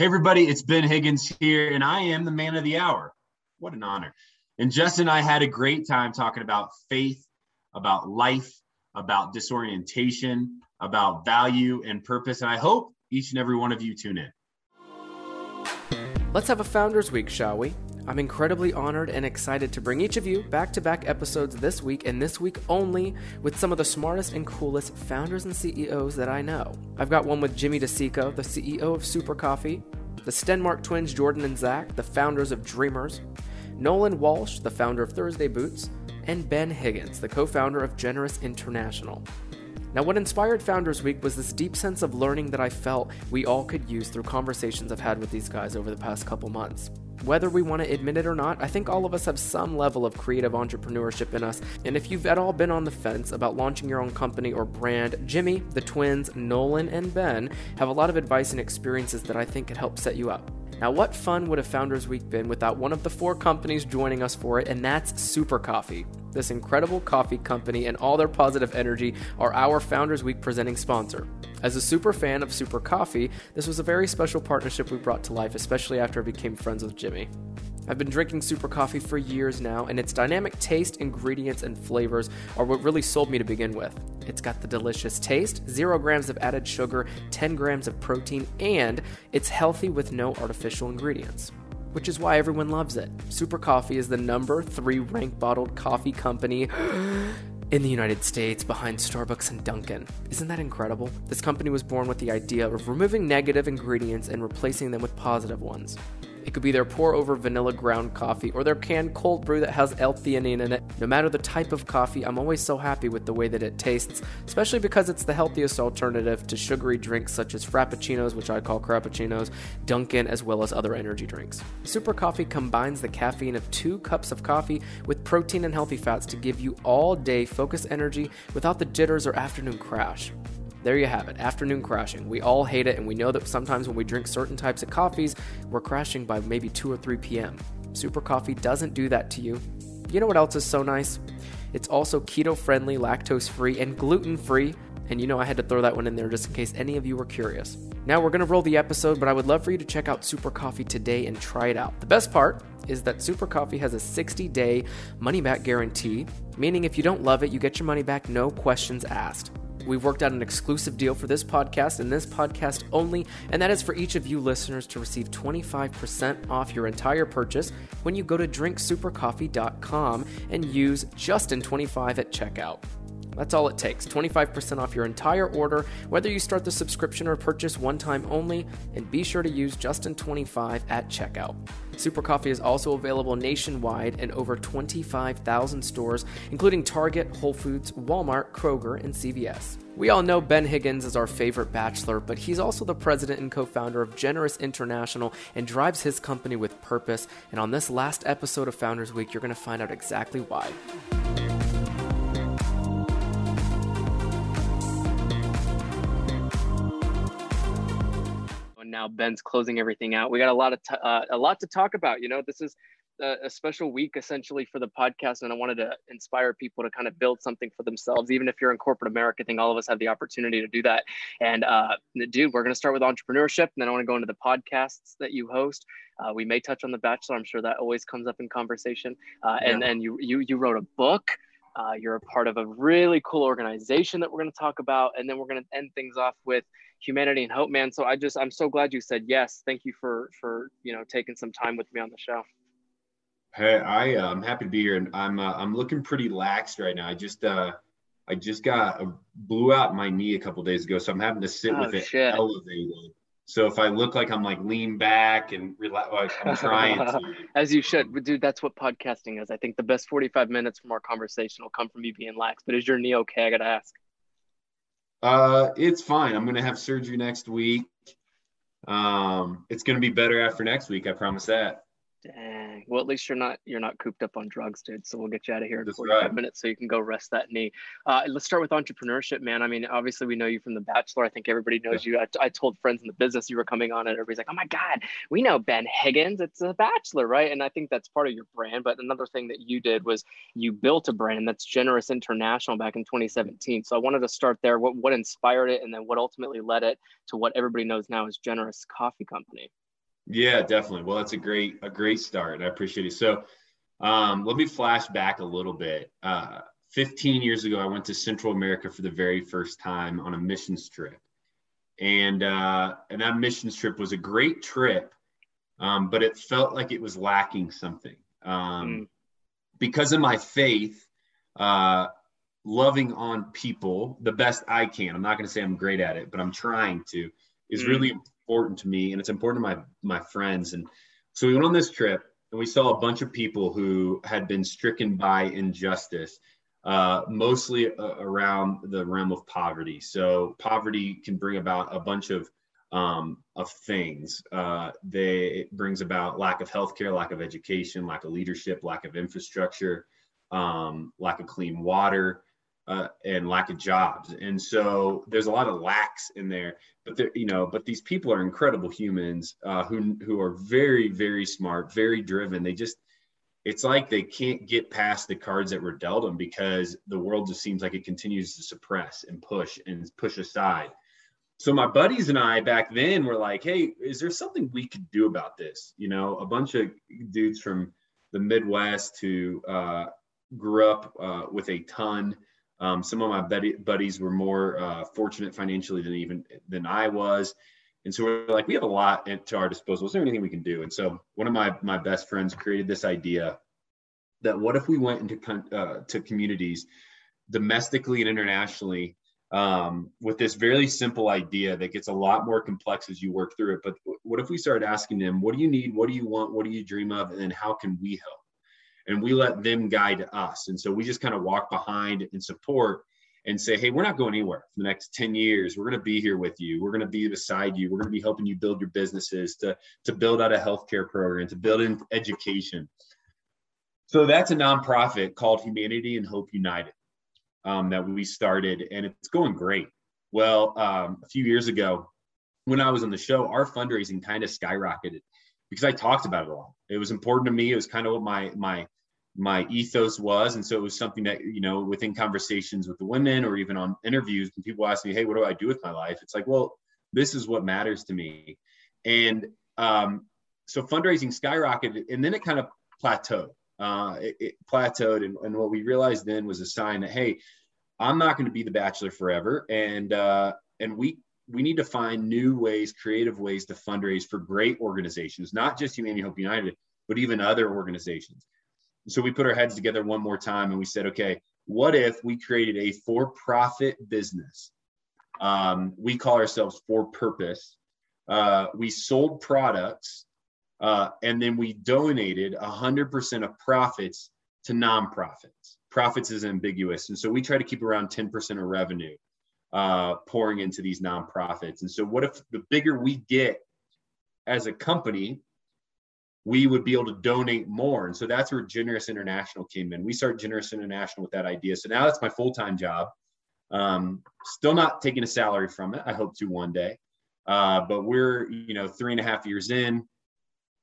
Hey, everybody, it's Ben Higgins here, and I am the man of the hour. What an honor. And Justin and I had a great time talking about faith, about life, about disorientation, about value and purpose. And I hope each and every one of you tune in. Let's have a Founders Week, shall we? I'm incredibly honored and excited to bring each of you back to back episodes this week and this week only with some of the smartest and coolest founders and CEOs that I know. I've got one with Jimmy DeCicco, the CEO of Super Coffee, the Stenmark twins Jordan and Zach, the founders of Dreamers, Nolan Walsh, the founder of Thursday Boots, and Ben Higgins, the co founder of Generous International. Now, what inspired Founders Week was this deep sense of learning that I felt we all could use through conversations I've had with these guys over the past couple months. Whether we want to admit it or not, I think all of us have some level of creative entrepreneurship in us. And if you've at all been on the fence about launching your own company or brand, Jimmy, the twins, Nolan, and Ben have a lot of advice and experiences that I think could help set you up. Now, what fun would a Founders Week been without one of the four companies joining us for it, and that's Super Coffee. This incredible coffee company and all their positive energy are our Founders Week presenting sponsor. As a super fan of Super Coffee, this was a very special partnership we brought to life, especially after I became friends with Jimmy. I've been drinking Super Coffee for years now, and its dynamic taste, ingredients, and flavors are what really sold me to begin with. It's got the delicious taste, 0 grams of added sugar, 10 grams of protein, and it's healthy with no artificial ingredients. Which is why everyone loves it. Super Coffee is the number three ranked bottled coffee company in the United States behind Starbucks and Dunkin'. Isn't that incredible? This company was born with the idea of removing negative ingredients and replacing them with positive ones. It could be their pour over vanilla ground coffee or their canned cold brew that has L-theanine in it. No matter the type of coffee, I'm always so happy with the way that it tastes, especially because it's the healthiest alternative to sugary drinks such as frappuccinos, which I call crappuccinos, Dunkin', as well as other energy drinks. Super Coffee combines the caffeine of two cups of coffee with protein and healthy fats to give you all day focused energy without the jitters or afternoon crash. There you have it, afternoon crashing. We all hate it, and we know that sometimes when we drink certain types of coffees, we're crashing by maybe 2 or 3 p.m. Super Coffee doesn't do that to you. You know what else is so nice? It's also keto friendly, lactose free, and gluten free. And you know, I had to throw that one in there just in case any of you were curious. Now we're to roll the episode, but I would love for you to check out Super Coffee today and try it out. The best part is that Super Coffee has a 60 day money back guarantee, meaning if you don't love it, you get your money back, no questions asked. We've worked out an exclusive deal for this podcast and this podcast only, and that is for each of you listeners to receive 25% off your entire purchase when you go to drinksupercoffee.com and use Justin25 at checkout. That's all it takes 25% off your entire order, whether you start the subscription or purchase one time only, and be sure to use Justin25 at checkout. Super Coffee is also available nationwide in over 25,000 stores, including Target, Whole Foods, Walmart, Kroger, and CVS. We all know Ben Higgins is our favorite bachelor, but he's also the president and co founder of Generous International and drives his company with purpose. And on this last episode of Founders Week, you're going to find out exactly why. Now Ben's closing everything out. We got a lot of t- uh, a lot to talk about. You know, this is a, a, special week essentially for the podcast, and I wanted to inspire people to kind of build something for themselves. Even if you're in corporate America, I think all of us have the opportunity to do that. And uh, dude, we're going to start with entrepreneurship, and then I want to go into the podcasts that you host. Uh, we may touch on the Bachelor. I'm sure that always comes up in conversation. Uh, and then you you you wrote a book. Uh, you're a part of a really cool organization that we're going to talk about, and then we're going to end things off with humanity and hope, man. So I just I'm so glad you said yes. Thank you for for you know taking some time with me on the show. Hey, I uh, I'm happy to be here, and I'm uh, I'm looking pretty laxed right now. I just uh I just got a, blew out my knee a couple days ago, so I'm having to sit oh, with it shit. elevated. So if I look like I'm like lean back and relax, like I'm trying to. As you should, dude. That's what podcasting is. I think the best 45 minutes from our conversation will come from me being lax. But is your knee okay? I gotta ask. Uh, it's fine. I'm gonna have surgery next week. Um, it's gonna be better after next week. I promise that. Dang. Well, at least you're not you're not cooped up on drugs, dude. So we'll get you out of here in That's 45 right. minutes so you can go rest that knee. Uh, let's start with entrepreneurship, man. I mean, obviously we know you from The Bachelor. I think everybody knows yeah. you. I, I, told friends in the business you were coming on, and everybody's like, "Oh my God, we know Ben Higgins. It's a Bachelor, right?" And I think that's part of your brand. But another thing that you did was you built a brand that's Generous International back in 2017. So I wanted to start there. What what inspired it, and then what ultimately led it to what everybody knows now as Generous Coffee Company. Yeah, definitely. Well, that's a great a great start, I appreciate it. So, um, let me flash back a little bit. Uh, 15 years ago, I went to Central America for the very first time on a missions trip, and uh, and that missions trip was a great trip, um, but it felt like it was lacking something. Um, mm. Because of my faith, uh, loving on people the best I can. I'm not going to say I'm great at it, but I'm trying to. Is mm. really important to me, and it's important to my my friends. And so we went on this trip, and we saw a bunch of people who had been stricken by injustice uh, mostly uh, around the realm of poverty. So poverty can bring about a bunch of um, of things. Uh, they it brings about lack of healthcare, lack of education, lack of leadership, lack of infrastructure, um, lack of clean water, uh, and lack of jobs. And so there's a lot of lacks in there. But there, you know, but these people are incredible humans uh, who who are very very smart, very driven. They just it's like they can't get past the cards that were dealt them because the world just seems like it continues to suppress and push and push aside. So my buddies and I back then were like, "Hey, is there something we could do about this?" You know, a bunch of dudes from the Midwest who uh, grew up uh, with a ton. Um, some of my buddies were more uh, fortunate financially than even than I was, and so we're like, we have a lot to our disposal. Is there anything we can do? And so one of my my best friends created this idea that what if we went into uh, to communities domestically and internationally um, with this very simple idea that gets a lot more complex as you work through it. But what if we started asking them, what do you need? What do you want? What do you dream of? And then how can we help? And we let them guide us. And so we just kind of walk behind and support and say, hey, we're not going anywhere for the next 10 years. We're going to be here with you. We're going to be beside you. We're going to be helping you build your businesses, to, to build out a healthcare program, to build in education. So that's a nonprofit called Humanity and Hope United um, that we started, and it's going great. Well, um, a few years ago, when I was on the show, our fundraising kind of skyrocketed because I talked about it a lot. It was important to me. It was kind of what my my my ethos was. And so it was something that you know within conversations with the women or even on interviews when people ask me hey what do i do with my life? It's like well this is what matters to me. And um, so fundraising skyrocketed and then it kind of plateaued uh, it, it, plateaued. And, and, what we realized then was a sign that hey i'm not going to be the bachelor forever. And uh, and we we need to find new ways creative ways to fundraise for great organizations not just humanity hope united but even other organizations so we put our heads together one more time and we said, okay, what if we created a for profit business? Um, we call ourselves For Purpose. Uh, we sold products uh, and then we donated 100% of profits to nonprofits. Profits is ambiguous. And so we try to keep around 10% of revenue uh, pouring into these nonprofits. And so, what if the bigger we get as a company, we would be able to donate more. And so that's where Generous International came in. We started Generous International with that idea. So now that's my full time job. Um, still not taking a salary from it. I hope to one day. Uh, but we're, you know, three and a half years in.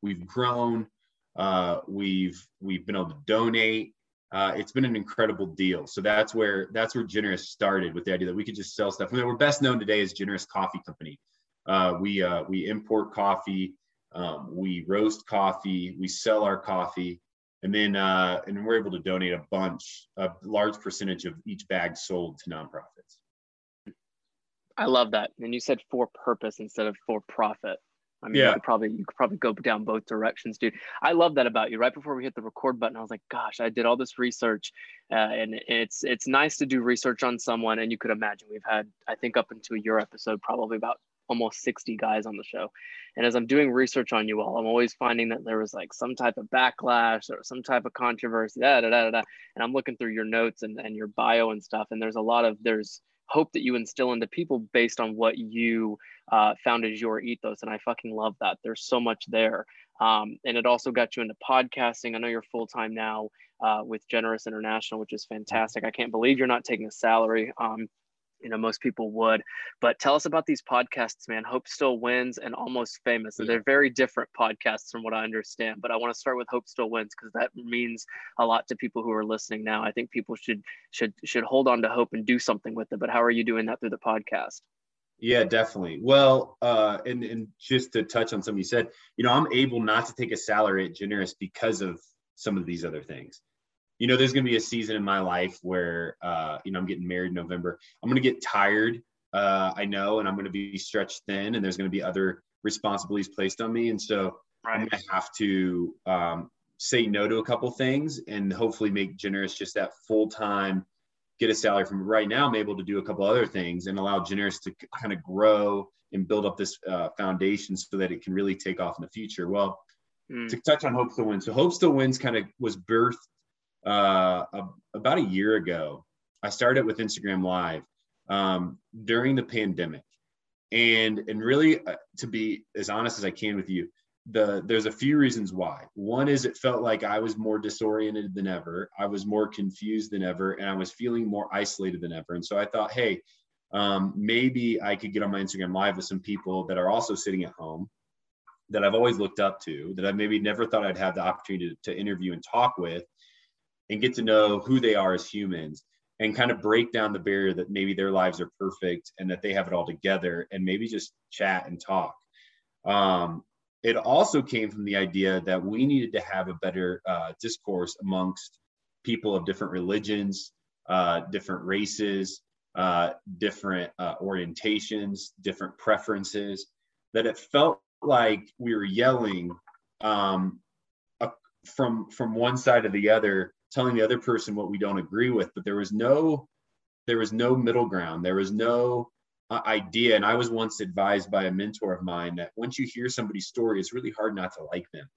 We've grown. Uh, we've we've been able to donate. Uh, it's been an incredible deal. So that's where that's where Generous started with the idea that we could just sell stuff. I mean, we're best known today as Generous Coffee Company. Uh, we uh, we import coffee. Um, we roast coffee, we sell our coffee, and then uh, and we're able to donate a bunch, a large percentage of each bag sold to nonprofits. I love that, and you said for purpose instead of for profit. I mean, yeah. you could probably you could probably go down both directions, dude. I love that about you. Right before we hit the record button, I was like, "Gosh, I did all this research, uh, and it's it's nice to do research on someone." And you could imagine we've had, I think, up into your episode, probably about almost 60 guys on the show. And as I'm doing research on you all, I'm always finding that there was like some type of backlash or some type of controversy, da, da, da, da, and I'm looking through your notes and, and your bio and stuff. And there's a lot of, there's hope that you instill into people based on what you uh, found as your ethos. And I fucking love that. There's so much there. Um, and it also got you into podcasting. I know you're full time now uh, with Generous International, which is fantastic. I can't believe you're not taking a salary. Um, you know most people would. But tell us about these podcasts man. Hope still wins and almost famous. They're very different podcasts from what i understand but i want to start with hope still wins because that means a lot to people who are listening now. I think people should should should hold on to hope and do something with it but how are you doing that through the podcast? Yeah, definitely. Well, uh, and and just to touch on something you said, you know, I'm able not to take a salary at Generous because of some of these other things. You know, there's going to be a season in my life where, uh, you know, I'm getting married in November. I'm going to get tired. Uh, I know, and I'm going to be stretched thin, and there's going to be other responsibilities placed on me, and so right. I'm going to have to um, say no to a couple things, and hopefully make Generous just that full time get a salary from right now i'm able to do a couple other things and allow generous to kind of grow and build up this uh, foundation so that it can really take off in the future well mm. to touch on hope still wins so hope still wins kind of was birthed uh, about a year ago i started with instagram live um, during the pandemic and and really uh, to be as honest as i can with you the there's a few reasons why. One is it felt like I was more disoriented than ever. I was more confused than ever, and I was feeling more isolated than ever. And so I thought, hey, um, maybe I could get on my Instagram live with some people that are also sitting at home that I've always looked up to, that I maybe never thought I'd have the opportunity to, to interview and talk with, and get to know who they are as humans and kind of break down the barrier that maybe their lives are perfect and that they have it all together and maybe just chat and talk. Um, it also came from the idea that we needed to have a better uh, discourse amongst people of different religions, uh, different races, uh, different uh, orientations, different preferences, that it felt like we were yelling um, from from one side to the other, telling the other person what we don't agree with, but there was no there was no middle ground. There was no idea. And I was once advised by a mentor of mine that once you hear somebody's story, it's really hard not to like them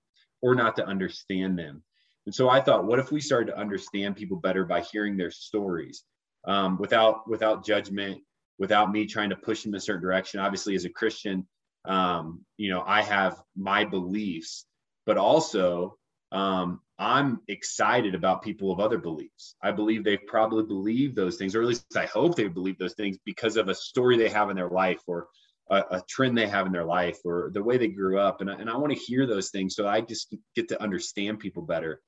or not to understand them. And so I thought, what if we started to understand people better by hearing their stories um, without without judgment, without me trying to push them in a certain direction. Obviously, as a Christian, um, you know, I have my beliefs, but also um, I'm excited about people of other beliefs. I believe they probably believe those things, or at least I hope they believe those things because of a story they have in their life or a, a trend they have in their life or the way they grew up. And, and I want to hear those things so I just get to understand people better.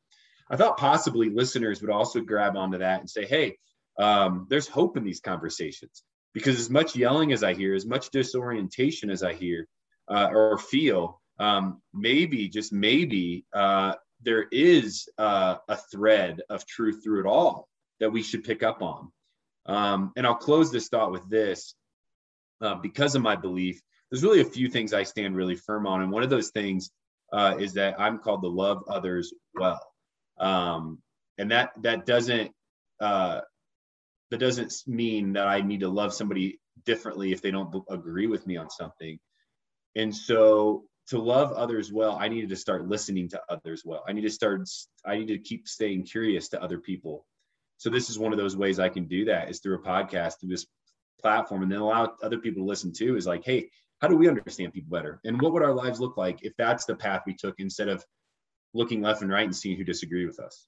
I thought possibly listeners would also grab onto that and say, hey, um, there's hope in these conversations because as much yelling as I hear, as much disorientation as I hear uh, or feel, um, maybe, just maybe, uh, there is uh, a thread of truth through it all that we should pick up on. Um, and I'll close this thought with this uh, because of my belief. There's really a few things I stand really firm on, and one of those things uh, is that I'm called to love others well, um, and that that doesn't uh, that doesn't mean that I need to love somebody differently if they don't agree with me on something. And so to love others well, I needed to start listening to others well. I need to start, I need to keep staying curious to other people. So this is one of those ways I can do that is through a podcast, through this platform, and then allow other people to listen to Is like, hey, how do we understand people better? And what would our lives look like if that's the path we took instead of looking left and right and seeing who disagree with us?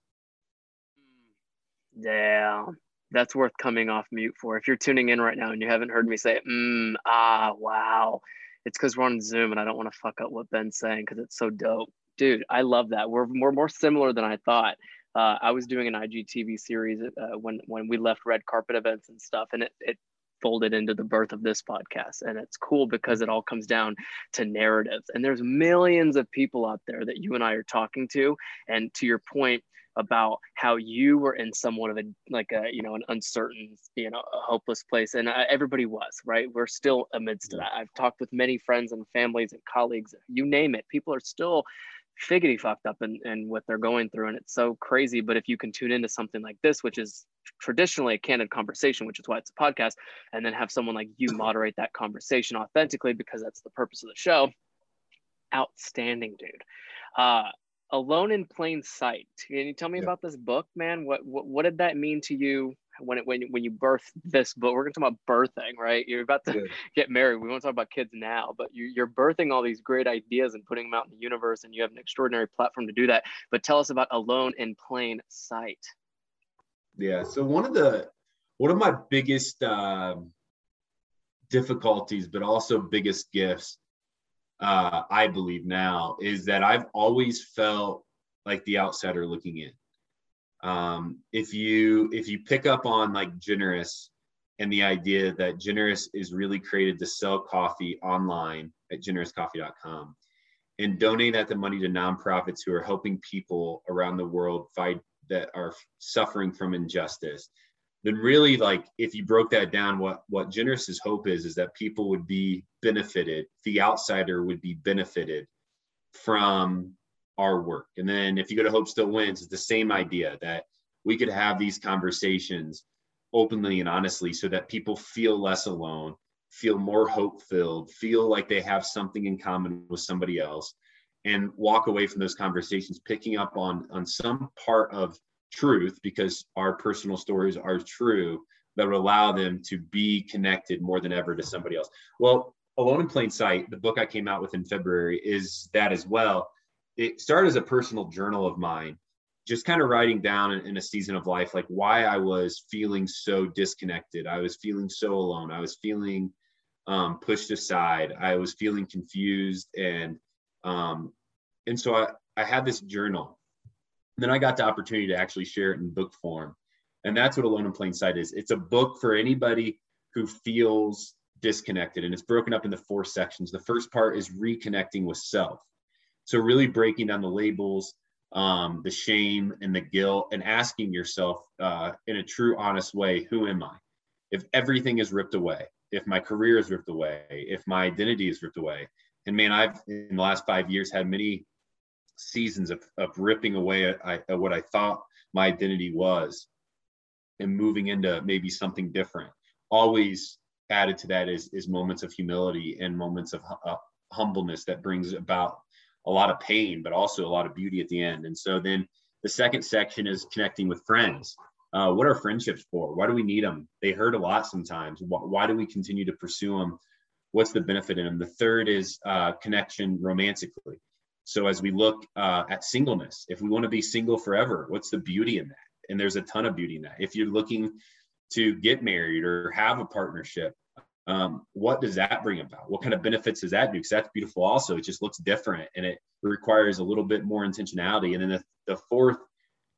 Yeah, that's worth coming off mute for. If you're tuning in right now and you haven't heard me say, mm, ah, wow, it's because we're on Zoom and I don't want to fuck up what Ben's saying because it's so dope. Dude, I love that. We're more more similar than I thought. Uh, I was doing an IGTV series uh, when when we left red carpet events and stuff, and it it folded into the birth of this podcast. And it's cool because it all comes down to narratives. And there's millions of people out there that you and I are talking to. And to your point, about how you were in somewhat of a like a you know an uncertain you know a hopeless place and uh, everybody was right? We're still amidst yeah. that. I've talked with many friends and families and colleagues you name it. People are still figgity fucked up and, in what they're going through and it's so crazy but if you can tune into something like this which is traditionally a candid conversation which is why it's a podcast and then have someone like you moderate that conversation authentically because that's the purpose of the show outstanding dude. Uh, Alone in Plain Sight. Can you tell me yeah. about this book, man? What, what what did that mean to you when it when when you birthed this book? We're gonna talk about birthing, right? You're about to yeah. get married. We won't talk about kids now, but you, you're birthing all these great ideas and putting them out in the universe, and you have an extraordinary platform to do that. But tell us about Alone in Plain Sight. Yeah. So one of the one of my biggest uh, difficulties, but also biggest gifts uh, I believe now, is that I've always felt like the outsider looking in. Um, if you if you pick up on like generous, and the idea that Generous is really created to sell coffee online at generouscoffee.com and donate that the money to nonprofits who are helping people around the world fight that are suffering from injustice then really like if you broke that down what what generous's hope is is that people would be benefited the outsider would be benefited from our work. And then if you go to hope still wins it's the same idea that we could have these conversations openly and honestly so that people feel less alone feel more hope filled feel like they have something in common with somebody else and walk away from those conversations picking up on on some part of truth because our personal stories are true that would allow them to be connected more than ever to somebody else. Well, Alone in Plain Sight, the book I came out with in February, is that as well. It started as a personal journal of mine, just kind of writing down in, in a season of life, like why I was feeling so disconnected. I was feeling so alone. I was feeling um, pushed aside. I was feeling confused. And, um, and so I, I had this journal then I got the opportunity to actually share it in book form. And that's what Alone in Plain Sight is. It's a book for anybody who feels disconnected, and it's broken up into four sections. The first part is reconnecting with self. So, really breaking down the labels, um, the shame, and the guilt, and asking yourself uh, in a true, honest way who am I? If everything is ripped away, if my career is ripped away, if my identity is ripped away. And man, I've in the last five years had many seasons of, of ripping away at, at what I thought my identity was and moving into maybe something different. Always added to that is, is moments of humility and moments of uh, humbleness that brings about a lot of pain, but also a lot of beauty at the end. And so then the second section is connecting with friends. Uh, what are friendships for? Why do we need them? They hurt a lot sometimes. Why, why do we continue to pursue them? What's the benefit in them? The third is uh, connection romantically. So as we look uh, at singleness, if we want to be single forever, what's the beauty in that? And there's a ton of beauty in that. If you're looking to get married or have a partnership, um, what does that bring about? What kind of benefits does that do? Because that's beautiful also. It just looks different and it requires a little bit more intentionality. And then the, the fourth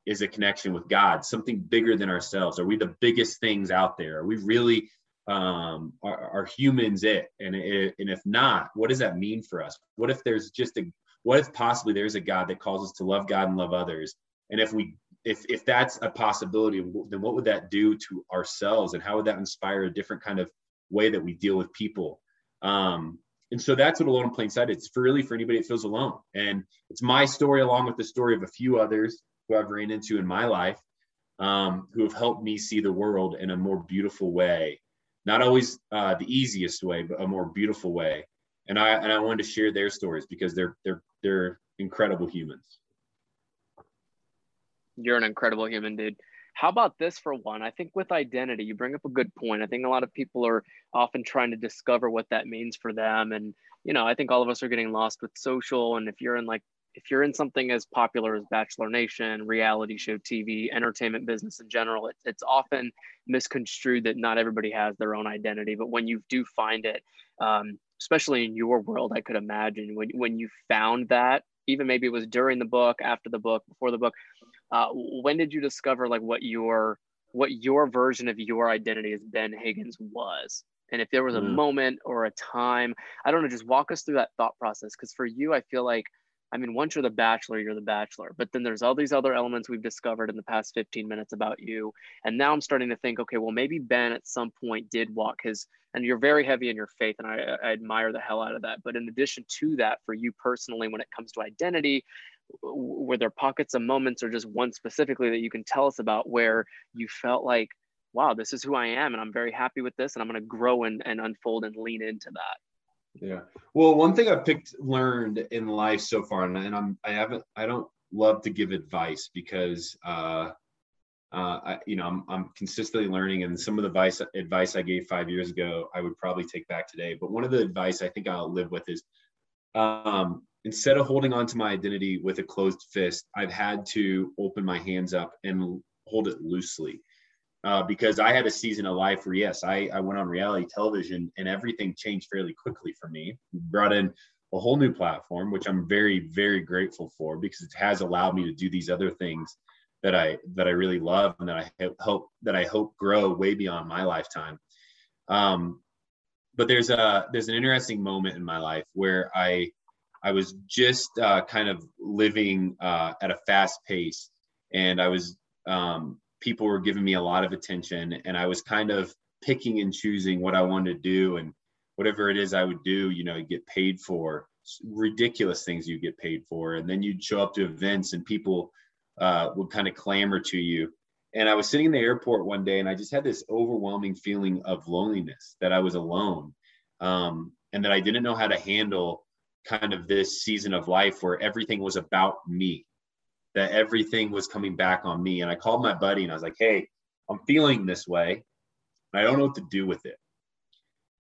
is a connection with God, something bigger than ourselves. Are we the biggest things out there? Are we really um, are, are humans it? And, it? and if not, what does that mean for us? What if there's just a what if possibly there's a God that calls us to love God and love others? And if we if if that's a possibility, then what would that do to ourselves, and how would that inspire a different kind of way that we deal with people? Um, and so that's what Alone in Plain Sight. It's for really for anybody that feels alone, and it's my story along with the story of a few others who I've ran into in my life, um, who have helped me see the world in a more beautiful way. Not always uh, the easiest way, but a more beautiful way and I and I wanted to share their stories because they're they're they're incredible humans. You're an incredible human, dude. How about this for one? I think with identity, you bring up a good point. I think a lot of people are often trying to discover what that means for them. And, you know, I think all of us are getting lost with social. And if you're in like, if you're in something as popular as Bachelor Nation, reality show TV, entertainment business in general, it, it's often misconstrued that not everybody has their own identity. But when you do find it, um, especially in your world, I could imagine when when you found that, even maybe it was during the book, after the book, before the book. Uh, when did you discover like what your what your version of your identity as Ben Higgins was? And if there was a mm. moment or a time, I don't know, just walk us through that thought process. Because for you, I feel like I mean, once you're the bachelor, you're the bachelor. But then there's all these other elements we've discovered in the past 15 minutes about you. And now I'm starting to think, okay, well, maybe Ben at some point did walk his, and you're very heavy in your faith. And I, I admire the hell out of that. But in addition to that, for you personally, when it comes to identity, were there pockets of moments or just one specifically that you can tell us about where you felt like, wow, this is who I am. And I'm very happy with this. And I'm going to grow and, and unfold and lean into that. Yeah. Well, one thing I've picked learned in life so far, and, and I'm I haven't I don't love to give advice because uh, uh, I, you know I'm I'm consistently learning, and some of the advice advice I gave five years ago I would probably take back today. But one of the advice I think I'll live with is um, instead of holding on to my identity with a closed fist, I've had to open my hands up and hold it loosely uh, because I had a season of life where, yes, I, I went on reality television and everything changed fairly quickly for me. Brought in a whole new platform, which I'm very, very grateful for because it has allowed me to do these other things that I that I really love and that I hope that I hope grow way beyond my lifetime. Um, but there's a there's an interesting moment in my life where I I was just uh, kind of living uh, at a fast pace, and I was um, people were giving me a lot of attention, and I was kind of picking and choosing what I wanted to do, and whatever it is I would do, you know, get paid for ridiculous things you get paid for, and then you'd show up to events and people uh, would kind of clamor to you. And I was sitting in the airport one day, and I just had this overwhelming feeling of loneliness that I was alone, um, and that I didn't know how to handle kind of this season of life where everything was about me, that everything was coming back on me. And I called my buddy and I was like, "Hey, I'm feeling this way. I don't know what to do with it."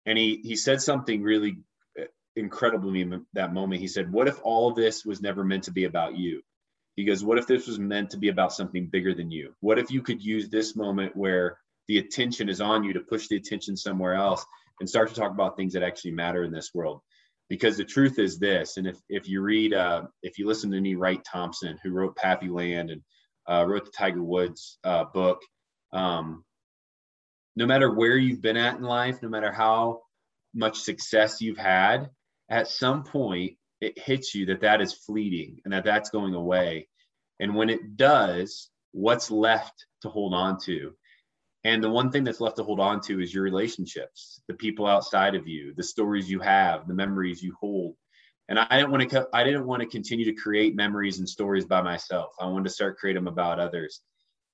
And he he said something really uh, incredible to me in that moment. He said, "What if all this was never meant to be about you?" He goes, What if this was meant to be about something bigger than you? What if you could use this moment where the attention is on you to push the attention somewhere else and start to talk about things that actually matter in this world? Because the truth is this, and if, if you read, uh, if you listen to me Wright Thompson, who wrote Pappyland and uh, wrote the Tiger Woods uh, book, um, no matter where you've been at in life, no matter how much success you've had, at some point it hits you that that is fleeting and that that's going away. And when it does, what's left to hold on to? And the one thing that's left to hold on to is your relationships, the people outside of you, the stories you have, the memories you hold. And I didn't want to I didn't want to continue to create memories and stories by myself. I wanted to start creating them about others.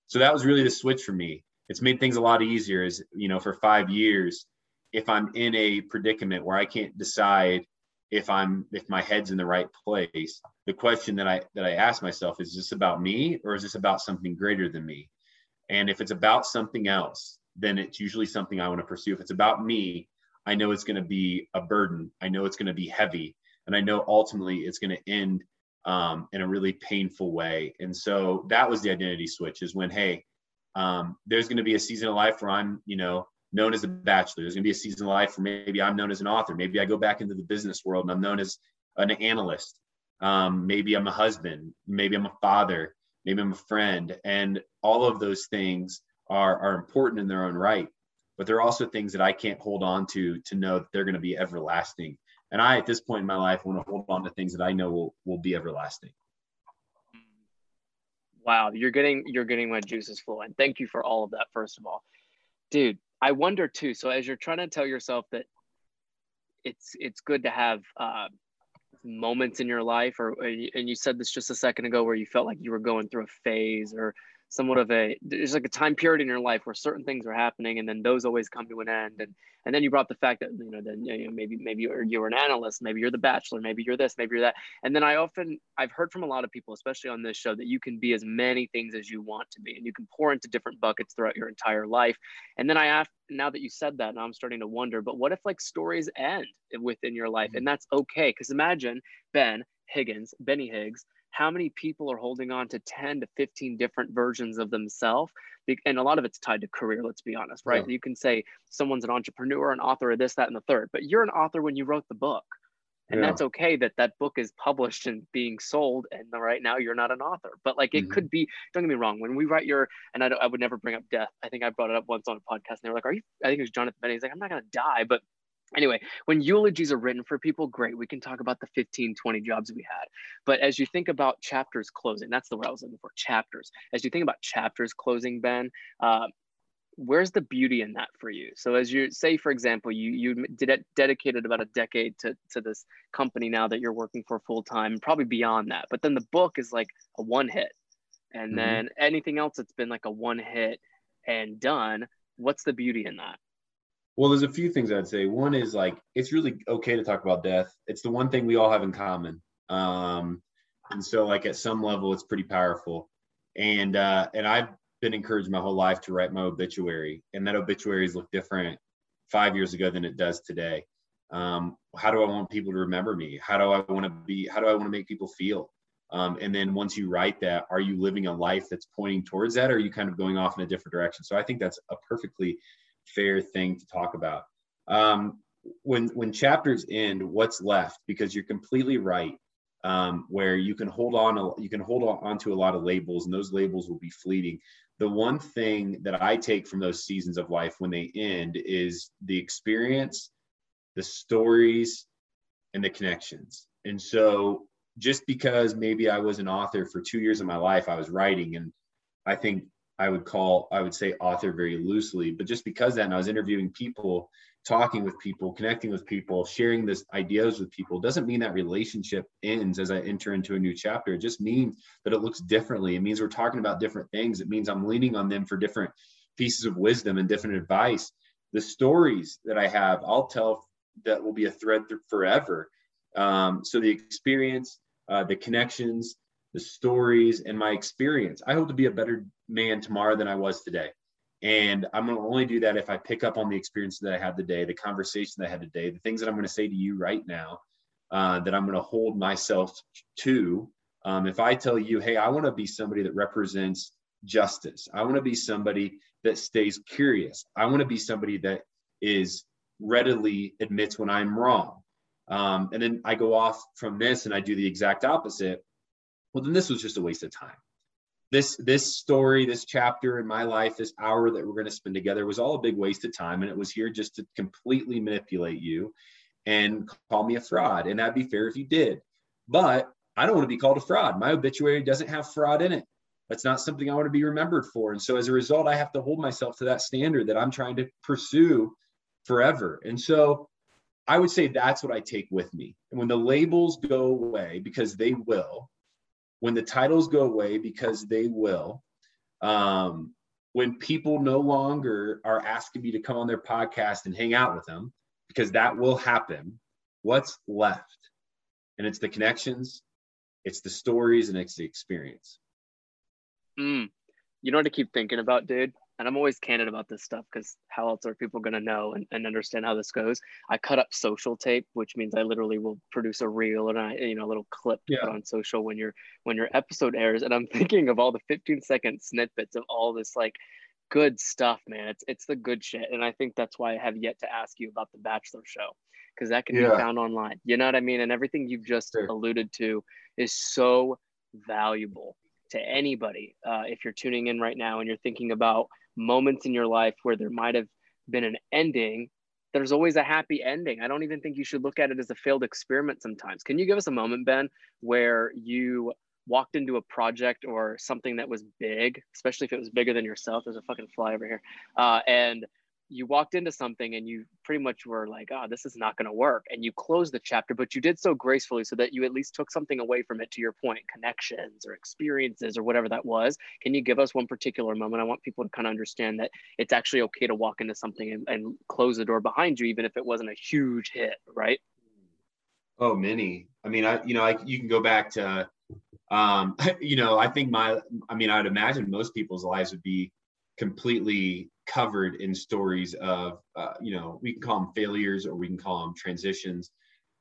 So that was really the switch for me. It's made things a lot easier as, you know, for 5 years if I'm in a predicament where I can't decide if i'm if my head's in the right place the question that i that i ask myself is this about me or is this about something greater than me and if it's about something else then it's usually something i want to pursue if it's about me i know it's going to be a burden i know it's going to be heavy and i know ultimately it's going to end um, in a really painful way and so that was the identity switch is when hey um, there's going to be a season of life where i'm you know known as a bachelor. There's going to be a season of life where maybe I'm known as an author. Maybe I go back into the business world and I'm known as an analyst. Um, maybe I'm a husband. Maybe I'm a father. Maybe I'm a friend. And all of those things are, are important in their own right. But they're also things that I can't hold on to to know that they're going to be everlasting. And I, at this point in my life, want to hold on to things that I know will, will be everlasting. Wow, you're getting you're getting my juices flowing. Thank you for all of that. First of all, dude, I wonder too. So as you're trying to tell yourself that it's it's good to have uh, moments in your life, or and you said this just a second ago, where you felt like you were going through a phase, or somewhat of a there's like a time period in your life where certain things are happening and then those always come to an end. And and then you brought the fact that you know then you know, maybe maybe you're, you're an analyst maybe you're the bachelor maybe you're this maybe you're that. And then i often i've heard from a lot of people especially on this show that you can be as many things as you want to be and you can pour into different buckets throughout your entire life. And then i asked now that you said that now i'm starting to wonder but what if like stories end within your life? Mm-hmm. And that's okay. Because imagine ben higgins benny higgs how many people are holding on to 10 to 15 different versions of themselves and a lot of it's tied to career let's be honest right yeah. you can say someone's an entrepreneur an author of this that and the third but you're an author when you wrote the book and yeah. that's okay that that book is published and being sold and right now you're not an author but like it mm-hmm. could be don't get me wrong when we write your and I, I would never bring up death i think i brought it up once on a podcast and they were like are you i think it was jonathan benny he's like i'm not going to die but Anyway, when eulogies are written for people, great. We can talk about the 15, 20 jobs we had. But as you think about chapters closing, that's the word I was looking for chapters. As you think about chapters closing, Ben, uh, where's the beauty in that for you? So as you say, for example, you you did it, dedicated about a decade to, to this company now that you're working for full time, probably beyond that. But then the book is like a one hit. And mm-hmm. then anything else that's been like a one hit and done, what's the beauty in that? Well, there's a few things I'd say. One is like it's really okay to talk about death. It's the one thing we all have in common. Um, and so like at some level it's pretty powerful. And uh, and I've been encouraged my whole life to write my obituary, and that obituaries look different five years ago than it does today. Um, how do I want people to remember me? How do I want to be? How do I want to make people feel? Um, and then once you write that, are you living a life that's pointing towards that, or are you kind of going off in a different direction? So I think that's a perfectly fair thing to talk about. Um, when when chapters end, what's left? Because you're completely right. um, where you can hold on, you can hold on to a lot of labels, and those labels will be fleeting. The one thing that I take from those seasons of life when they end is the experience, the stories, and the connections. And so, just because maybe I was an author for two years of my life, I was writing, and I think I would call, I would say author very loosely, but just because that, and I was interviewing people talking with people, connecting with people, sharing this ideas with people doesn't mean that relationship ends as I enter into a new chapter. It just means that it looks differently. It means we're talking about different things. It means I'm leaning on them for different pieces of wisdom and different advice. The stories that I have, I'll tell that will be a thread forever. Um, so the experience, uh, the connections, the stories, and my experience. I hope to be a better man tomorrow than I was today. And I'm going to only do that if I pick up on the experience that I had today, the conversation that I had today, the things that I'm going to say to you right now, uh, that I'm going to hold myself to. Um, if I tell you, hey, I want to be somebody that represents justice, I want to be somebody that stays curious, I want to be somebody that is readily admits when I'm wrong. Um, and then I go off from this and I do the exact opposite. Well, then this was just a waste of time this this story this chapter in my life this hour that we're going to spend together was all a big waste of time and it was here just to completely manipulate you and call me a fraud and that'd be fair if you did. But i don't want to be called a fraud. My obituary doesn't have fraud in it. That's not something i want to be remembered for. And so as a result i have to hold myself to that standard that i'm trying to pursue forever. And so i would say that's what i take with me. And when the labels go away because they will when the titles go away because they will um, when people no longer are asking me to come on their podcast and hang out with them because that will happen what's left? And it's the connections it's the stories and it's the experience. Mm. you know what i keep thinking about dude and I'm always candid about this stuff because how else are people going to know and, and understand how this goes? I cut up social tape, which means I literally will produce a reel and I, you know, a little clip yeah. put on social when your when your episode airs. And I'm thinking of all the 15 second snippets of all this like good stuff, man. It's it's the good shit, and I think that's why I have yet to ask you about the Bachelor show because that can yeah. be found online. You know what I mean? And everything you've just sure. alluded to is so valuable to anybody. Uh, if you're tuning in right now and you're thinking about moments in your life where there might have been an ending, there's always a happy ending. I don't even think you should look at it as a failed experiment sometimes. Can you give us a moment, Ben, where you walked into a project or something that was big, especially if it was bigger than yourself? There's a fucking fly over here. Uh, and you walked into something and you pretty much were like, oh, this is not going to work. And you closed the chapter, but you did so gracefully so that you at least took something away from it to your point, connections or experiences or whatever that was. Can you give us one particular moment? I want people to kind of understand that it's actually okay to walk into something and, and close the door behind you, even if it wasn't a huge hit, right? Oh, many. I mean, I, you know, I, you can go back to, um, you know, I think my, I mean, I'd imagine most people's lives would be completely covered in stories of uh, you know we can call them failures or we can call them transitions.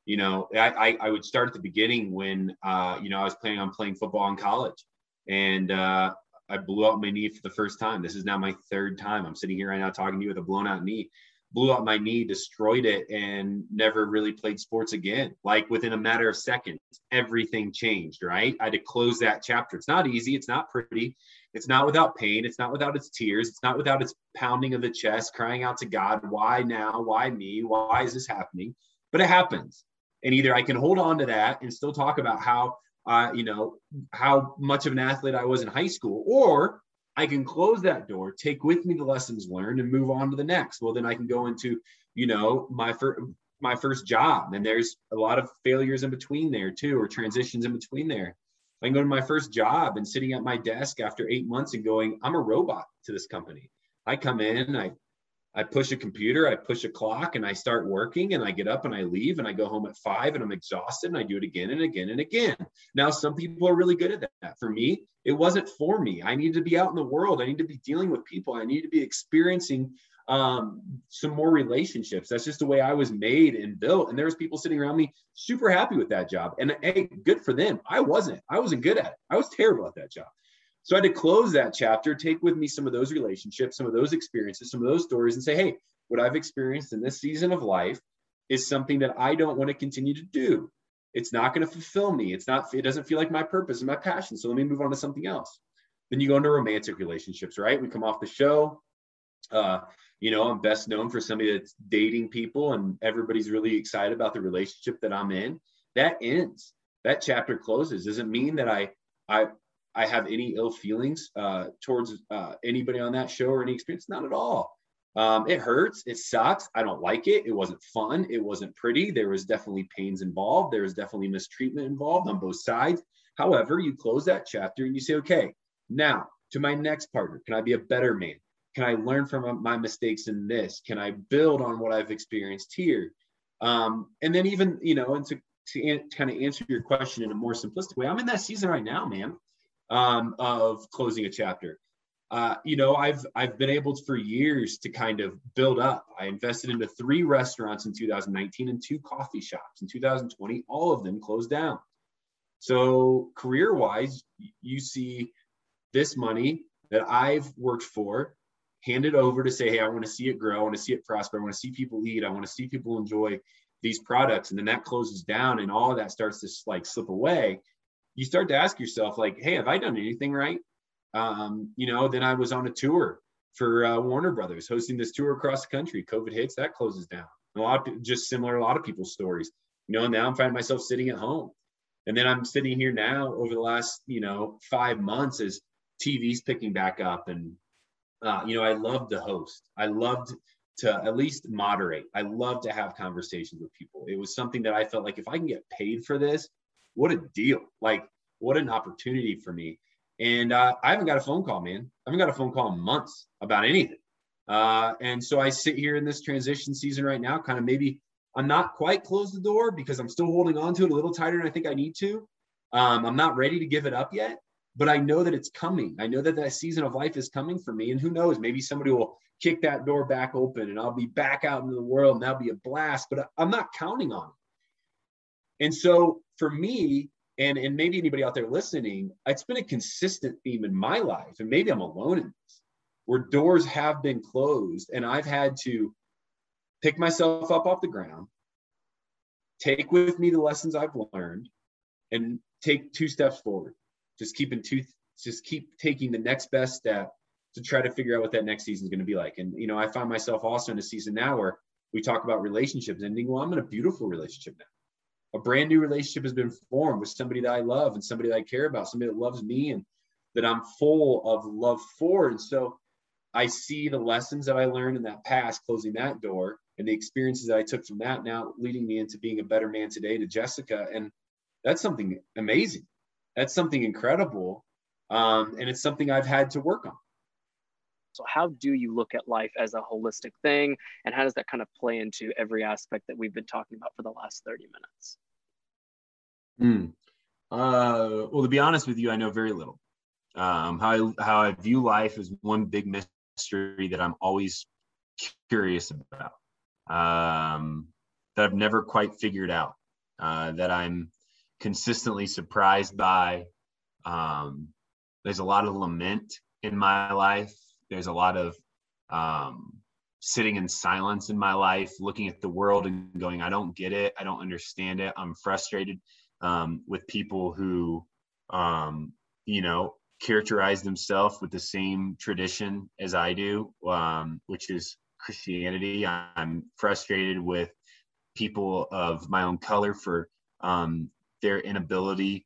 You know i i, I would start at the beginning when uh, you know i was planning on playing football in college and uh, i blew out my knee for the first time. This is now my third time. I'm sitting here right now talking to you with a blown out knee blew out my knee destroyed it and never really played sports again like within a matter of seconds everything changed right i had to close that chapter it's not easy it's not pretty it's not without pain. It's not without its tears. It's not without its pounding of the chest, crying out to God, why now? Why me? Why is this happening? But it happens. And either I can hold on to that and still talk about how, uh, you know, how much of an athlete I was in high school, or I can close that door, take with me the lessons learned, and move on to the next. Well, then I can go into, you know, my first my first job, and there's a lot of failures in between there too, or transitions in between there. I can go to my first job and sitting at my desk after eight months and going, I'm a robot to this company. I come in, I I push a computer, I push a clock, and I start working, and I get up and I leave, and I go home at five, and I'm exhausted, and I do it again and again and again. Now, some people are really good at that. For me, it wasn't for me. I need to be out in the world. I need to be dealing with people. I need to be experiencing um, some more relationships. That's just the way I was made and built. And there was people sitting around me super happy with that job. And hey, good for them. I wasn't. I wasn't good at it. I was terrible at that job. So I had to close that chapter, take with me some of those relationships, some of those experiences, some of those stories, and say, hey, what I've experienced in this season of life is something that I don't want to continue to do. it's not going to fulfill me. It's not, it doesn't feel like my purpose and my passion. So let me move on to something else. Then you go into romantic relationships, right? We come off the show. Uh, you know, I'm best known for somebody that's dating people and everybody's really excited about the relationship that I'm in. That ends. That chapter closes. Doesn't mean that I I I have any ill feelings uh, towards uh, anybody on that show or any experience. Not at all. Um, it hurts. It sucks. I don't like it. It wasn't fun. It wasn't pretty. There was definitely pains involved. There was definitely mistreatment involved on both sides. However, you close that chapter and you say, okay, now to my next partner, can I be a better man? Can I learn from my mistakes in this? Can I build on what I've experienced here? Um, and then even, you know, and to, to an, kind of answer your question in a more simplistic way, I'm in that season right now, man, um, of closing a chapter uh, you know, I've I've been able for years to kind of build up. I invested into three restaurants in 2019 and two coffee shops in 2020. All of them closed down. So career-wise, you see this money that I've worked for handed over to say, hey, I want to see it grow. I want to see it prosper. I want to see people eat. I want to see people enjoy these products. And then that closes down and all of that starts to like slip away. You start to ask yourself, like, hey, have I done anything right? Um, you know, then I was on a tour for uh, Warner Brothers, hosting this tour across the country. COVID hits, that closes down. A lot of just similar, a lot of people's stories. You know, and now I'm finding myself sitting at home, and then I'm sitting here now over the last, you know, five months as TV's picking back up, and uh, you know, I loved to host. I loved to at least moderate. I love to have conversations with people. It was something that I felt like if I can get paid for this, what a deal! Like, what an opportunity for me. And uh, I haven't got a phone call, man. I haven't got a phone call in months about anything. Uh, and so I sit here in this transition season right now, kind of maybe I'm not quite closed the door because I'm still holding on to it a little tighter than I think I need to. Um, I'm not ready to give it up yet, but I know that it's coming. I know that that season of life is coming for me. And who knows, maybe somebody will kick that door back open and I'll be back out into the world and that'll be a blast, but I'm not counting on it. And so for me, and and maybe anybody out there listening it's been a consistent theme in my life and maybe i'm alone in this where doors have been closed and i've had to pick myself up off the ground take with me the lessons i've learned and take two steps forward. Just keeping two just keep taking the next best step to try to figure out what that next season is going to be like. And you know i find myself also in a season now where we talk about relationships ending well i'm in a beautiful relationship now a brand new relationship has been formed with somebody that I love and somebody that I care about, somebody that loves me and that I'm full of love for. And so I see the lessons that I learned in that past, closing that door, and the experiences that I took from that now leading me into being a better man today to Jessica. And that's something amazing. That's something incredible. Um, and it's something I've had to work on. So, how do you look at life as a holistic thing? And how does that kind of play into every aspect that we've been talking about for the last 30 minutes? Hmm. Uh, well, to be honest with you, I know very little. Um, how, I, how I view life is one big mystery that I'm always curious about, um, that I've never quite figured out, uh, that I'm consistently surprised by. Um, there's a lot of lament in my life there's a lot of um, sitting in silence in my life, looking at the world and going, I don't get it. I don't understand it. I'm frustrated um, with people who, um, you know, characterize themselves with the same tradition as I do, um, which is Christianity. I'm frustrated with people of my own color for um, their inability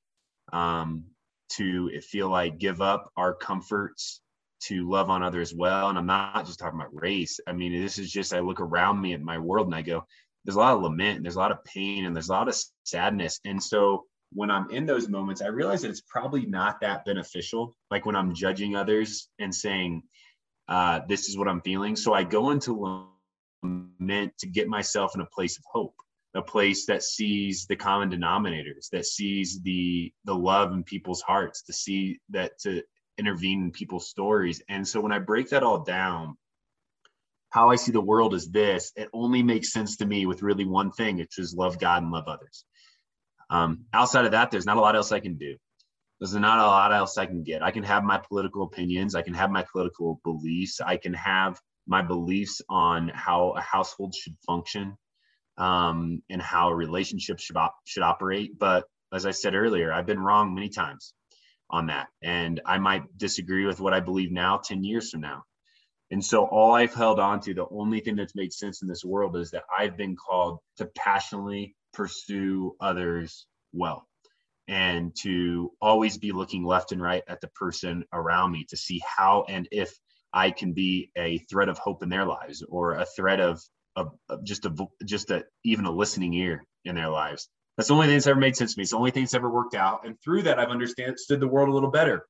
um, to feel like give up our comforts to love on others well. And I'm not just talking about race. I mean, this is just, I look around me at my world and I go, there's a lot of lament and there's a lot of pain and there's a lot of sadness. And so when I'm in those moments, I realize that it's probably not that beneficial. Like when I'm judging others and saying, uh, this is what I'm feeling. So I go into lament to get myself in a place of hope a place that sees the common denominators that sees the the love in people's hearts to see that to intervene in people's stories. And so when I break that all down, how I see the world is this, it only makes sense to me with really one thing, which is love God and love others. Um, outside of that, there's not a lot else I can do. There's not a lot else I can get. I can have my political opinions. I can have my political beliefs. I can have my beliefs on how a household should function. um, and how relationships should, op- should operate. But as I said earlier, I've been wrong many times on that. And I might disagree with what I believe now 10 years from now. And so all I've held on to, the only thing that's made sense in this world is that I've been called to passionately pursue others well and to always be looking left and right at the person around me to see how and if I can be a thread of hope in their lives or a thread of, of, of just a just a even a listening ear in their lives. That's the only thing that's ever made sense to me. It's the only thing that's ever worked out. And through that, I've understood the world a little better.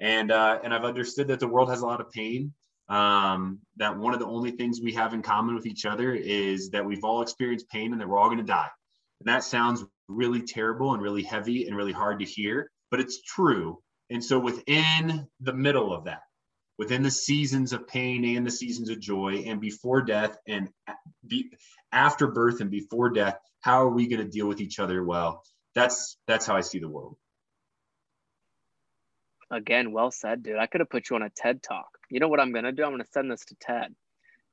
And uh, and I've understood that the world has a lot of pain. Um, that one of the only things we have in common with each other is that we've all experienced pain and that we're all going to die. And that sounds really terrible and really heavy and really hard to hear, but it's true. And so within the middle of that, within the seasons of pain and the seasons of joy and before death and be, after birth and before death, how are we going to deal with each other well? That's that's how I see the world. Again, well said, dude. I could have put you on a TED talk. You know what I'm gonna do? I'm gonna send this to Ted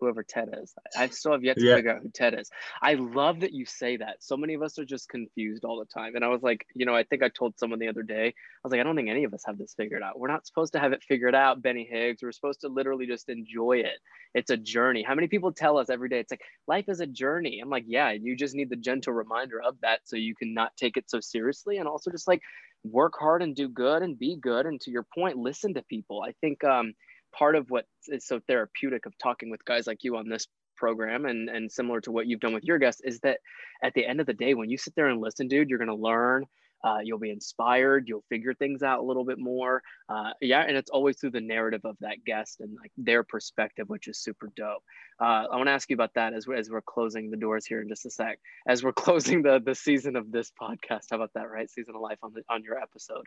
whoever Ted is. I still have yet to yeah. figure out who Ted is. I love that you say that. So many of us are just confused all the time. And I was like, you know, I think I told someone the other day, I was like, I don't think any of us have this figured out. We're not supposed to have it figured out, Benny Higgs. We're supposed to literally just enjoy it. It's a journey. How many people tell us every day, it's like, life is a journey? I'm like, yeah, you just need the gentle reminder of that so you can not take it so seriously. And also just like work hard and do good and be good. And to your point, listen to people. I think, um, part of what is so therapeutic of talking with guys like you on this program and and similar to what you've done with your guests is that at the end of the day when you sit there and listen dude you're going to learn uh, you'll be inspired you'll figure things out a little bit more uh, yeah and it's always through the narrative of that guest and like their perspective which is super dope. Uh, i want to ask you about that as, as we're closing the doors here in just a sec. As we're closing the the season of this podcast how about that right? Season of life on the on your episode.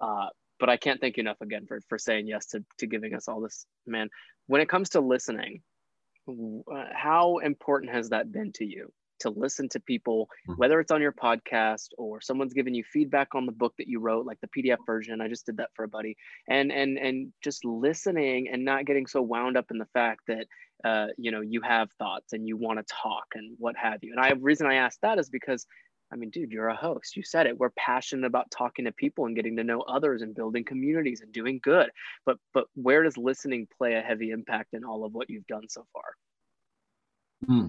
Uh, but I can't thank you enough again for, for saying yes to, to giving us all this, man. When it comes to listening, uh, how important has that been to you to listen to people, mm-hmm. whether it's on your podcast or someone's giving you feedback on the book that you wrote, like the PDF version. I just did that for a buddy, and and and just listening and not getting so wound up in the fact that uh, you know you have thoughts and you want to talk and what have you. And I reason I asked that is because I mean, dude, you're a host. You said it. We're passionate about talking to people and getting to know others and building communities and doing good. But but where does listening play a heavy impact in all of what you've done so far? Hmm.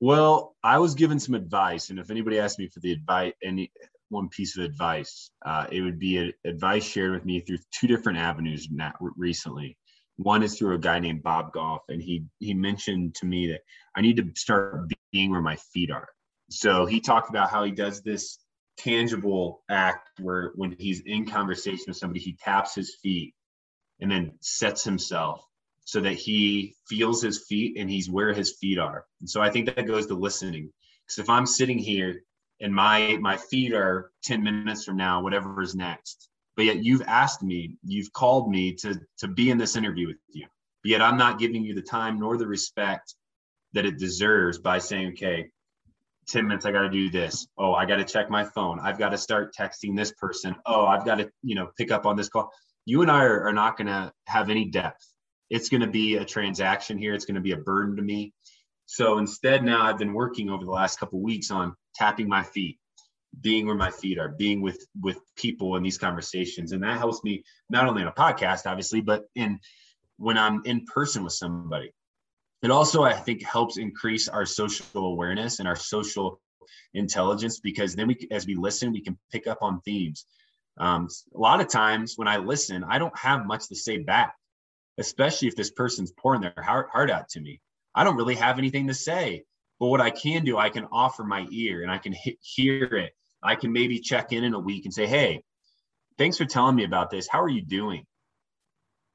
Well, I was given some advice, and if anybody asked me for the advice, any one piece of advice, uh, it would be a, advice shared with me through two different avenues not recently. One is through a guy named Bob Goff, and he he mentioned to me that I need to start being where my feet are so he talked about how he does this tangible act where when he's in conversation with somebody, he taps his feet and then sets himself so that he feels his feet and he's where his feet are. And so I think that goes to listening. Because if I'm sitting here and my my feet are 10 minutes from now, whatever is next, but yet you've asked me, you've called me to to be in this interview with you. But yet I'm not giving you the time nor the respect that it deserves by saying, okay, 10 minutes i got to do this. Oh i got to check my phone. I've got to start texting this person. Oh i've got to you know pick up on this call. You and i are, are not going to have any depth. It's going to be a transaction here. It's going to be a burden to me. So instead now i've been working over the last couple weeks on tapping my feet being where my feet are being with with people in these conversations. And that helps me not only in a podcast obviously but in when i'm in person with somebody it also, I think, helps increase our social awareness and our social intelligence because then we, as we listen, we can pick up on themes. Um, a lot of times when I listen, I don't have much to say back, especially if this person's pouring their heart, heart out to me. I don't really have anything to say. But what I can do, I can offer my ear and I can hear it. I can maybe check in in a week and say, hey, thanks for telling me about this. How are you doing?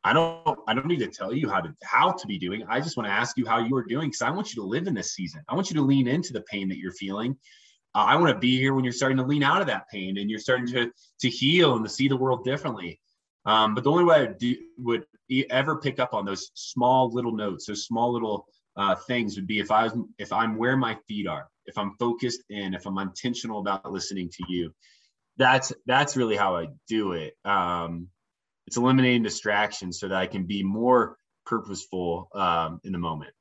I don't I don't need to tell you how to how to be doing. I just want to ask you how you are doing because I want you to live in this season. I want you to lean into the pain that you're feeling. Uh, I want to be here when you're starting to lean out of that pain and you're starting to to heal and to see the world differently. Um, but the only way I do, would ever pick up on those small little notes, those small little uh, things would be if I was if I'm where my feet are, if I'm focused in, if I'm intentional about listening to you. That's that's really how I do it. Um, it's eliminating distractions so that I can be more purposeful um, in the moment.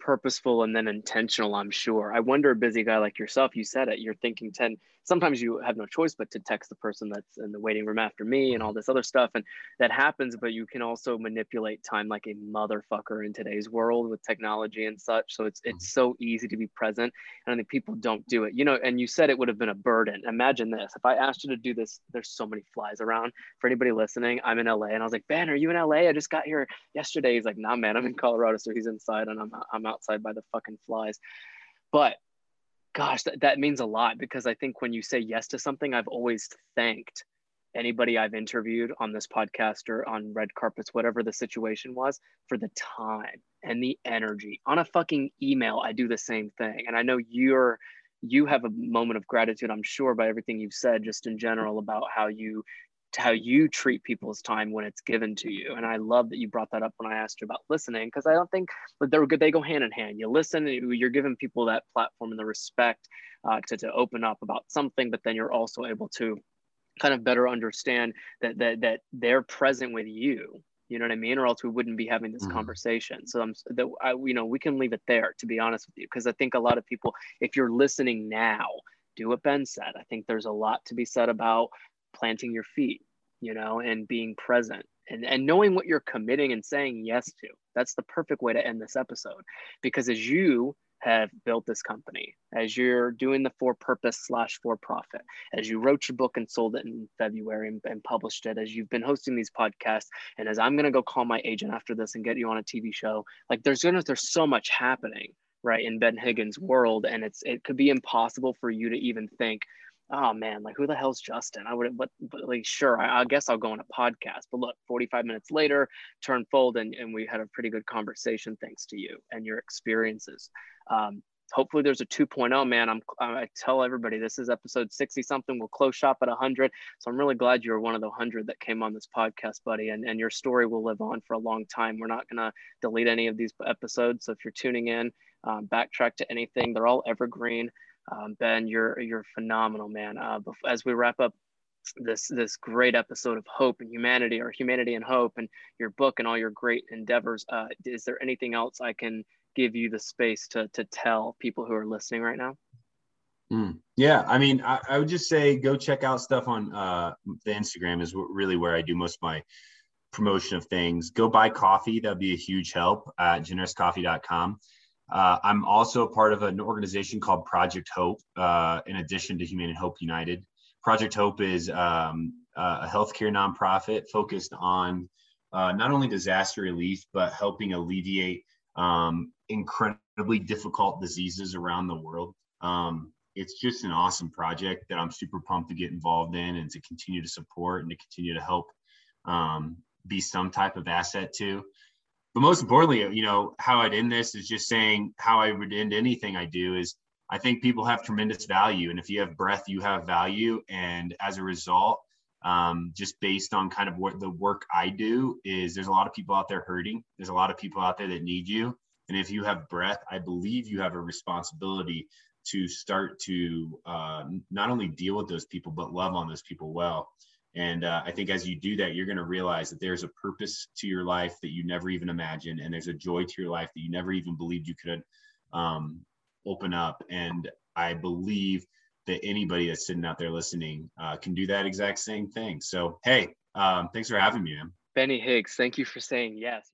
purposeful and then intentional i'm sure i wonder a busy guy like yourself you said it you're thinking 10 sometimes you have no choice but to text the person that's in the waiting room after me and all this other stuff and that happens but you can also manipulate time like a motherfucker in today's world with technology and such so it's it's mm-hmm. so easy to be present and i think people don't do it. You know and you said it would have been a burden. Imagine this if i asked you to do this there's so many flies around. For anybody listening i'm in la and i was like ben are you in la i just got here yesterday. He's like nah man i'm in colorado so he's inside and i'm, I'm outside by the fucking flies. But gosh, that, that means a lot because I think when you say yes to something, I've always thanked anybody I've interviewed on this podcast or on red carpets, whatever the situation was, for the time and the energy. On a fucking email, I do the same thing. And I know you're you have a moment of gratitude, I'm sure, by everything you've said, just in general about how you how you treat people's time when it's given to you. And I love that you brought that up when I asked you about listening, because I don't think but they're good. They go hand in hand. You listen, you're giving people that platform and the respect uh, to, to open up about something, but then you're also able to kind of better understand that, that, that they're present with you. You know what I mean? Or else we wouldn't be having this mm-hmm. conversation. So I'm that I, you know, we can leave it there to be honest with you. Cause I think a lot of people, if you're listening now, do what Ben said. I think there's a lot to be said about planting your feet, you know, and being present and, and knowing what you're committing and saying yes to. That's the perfect way to end this episode. Because as you have built this company, as you're doing the for purpose slash for profit, as you wrote your book and sold it in February and, and published it, as you've been hosting these podcasts, and as I'm gonna go call my agent after this and get you on a TV show, like there's gonna there's so much happening right in Ben Higgins' world, and it's it could be impossible for you to even think oh man, like who the hell's Justin? I would, but, but like, sure, I, I, guess I'll go on a podcast. But look, 45 minutes later, turn fold, and, and we had a pretty good conversation thanks to you and your experiences. Um, hopefully there's a 2.0 man i'm i tell everybody this is episode 60 something we'll close shop at 100 so i'm really glad you're one of the 100 that came on this podcast buddy and, and your story will live on for a long time we're not going to delete any of these episodes so if you're tuning in um, backtrack to anything they're all evergreen um, Ben, you're you're phenomenal, man. Uh, as we wrap up this this great episode of hope and humanity, or humanity and hope, and your book and all your great endeavors, uh, is there anything else I can give you the space to to tell people who are listening right now? Mm. Yeah, I mean, I, I, would just say go check out stuff on uh, the Instagram is really where I do most of my promotion of things. Go buy coffee; that'd be a huge help at generouscoffee.com. Uh, I'm also part of an organization called Project Hope, uh, in addition to Humanity and Hope United. Project Hope is um, a healthcare nonprofit focused on uh, not only disaster relief, but helping alleviate um, incredibly difficult diseases around the world. Um, it's just an awesome project that I'm super pumped to get involved in and to continue to support and to continue to help um, be some type of asset to but most importantly, you know, how I'd end this is just saying how I would end anything I do is I think people have tremendous value. And if you have breath, you have value. And as a result, um, just based on kind of what the work I do is there's a lot of people out there hurting. There's a lot of people out there that need you. And if you have breath, I believe you have a responsibility to start to uh, not only deal with those people, but love on those people well. And uh, I think as you do that, you're going to realize that there's a purpose to your life that you never even imagined, and there's a joy to your life that you never even believed you could um, open up. And I believe that anybody that's sitting out there listening uh, can do that exact same thing. So, hey, um, thanks for having me, man. Benny Higgs, thank you for saying yes.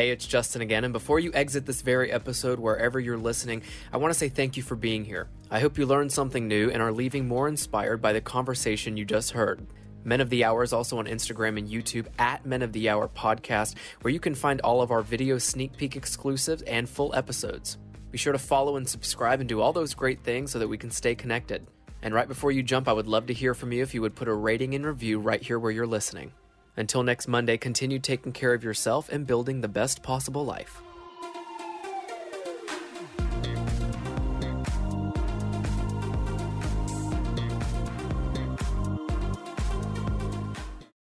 Hey, it's Justin again, and before you exit this very episode, wherever you're listening, I want to say thank you for being here. I hope you learned something new and are leaving more inspired by the conversation you just heard. Men of the Hour is also on Instagram and YouTube at Men of the Hour Podcast, where you can find all of our video sneak peek exclusives and full episodes. Be sure to follow and subscribe and do all those great things so that we can stay connected. And right before you jump, I would love to hear from you if you would put a rating and review right here where you're listening. Until next Monday, continue taking care of yourself and building the best possible life.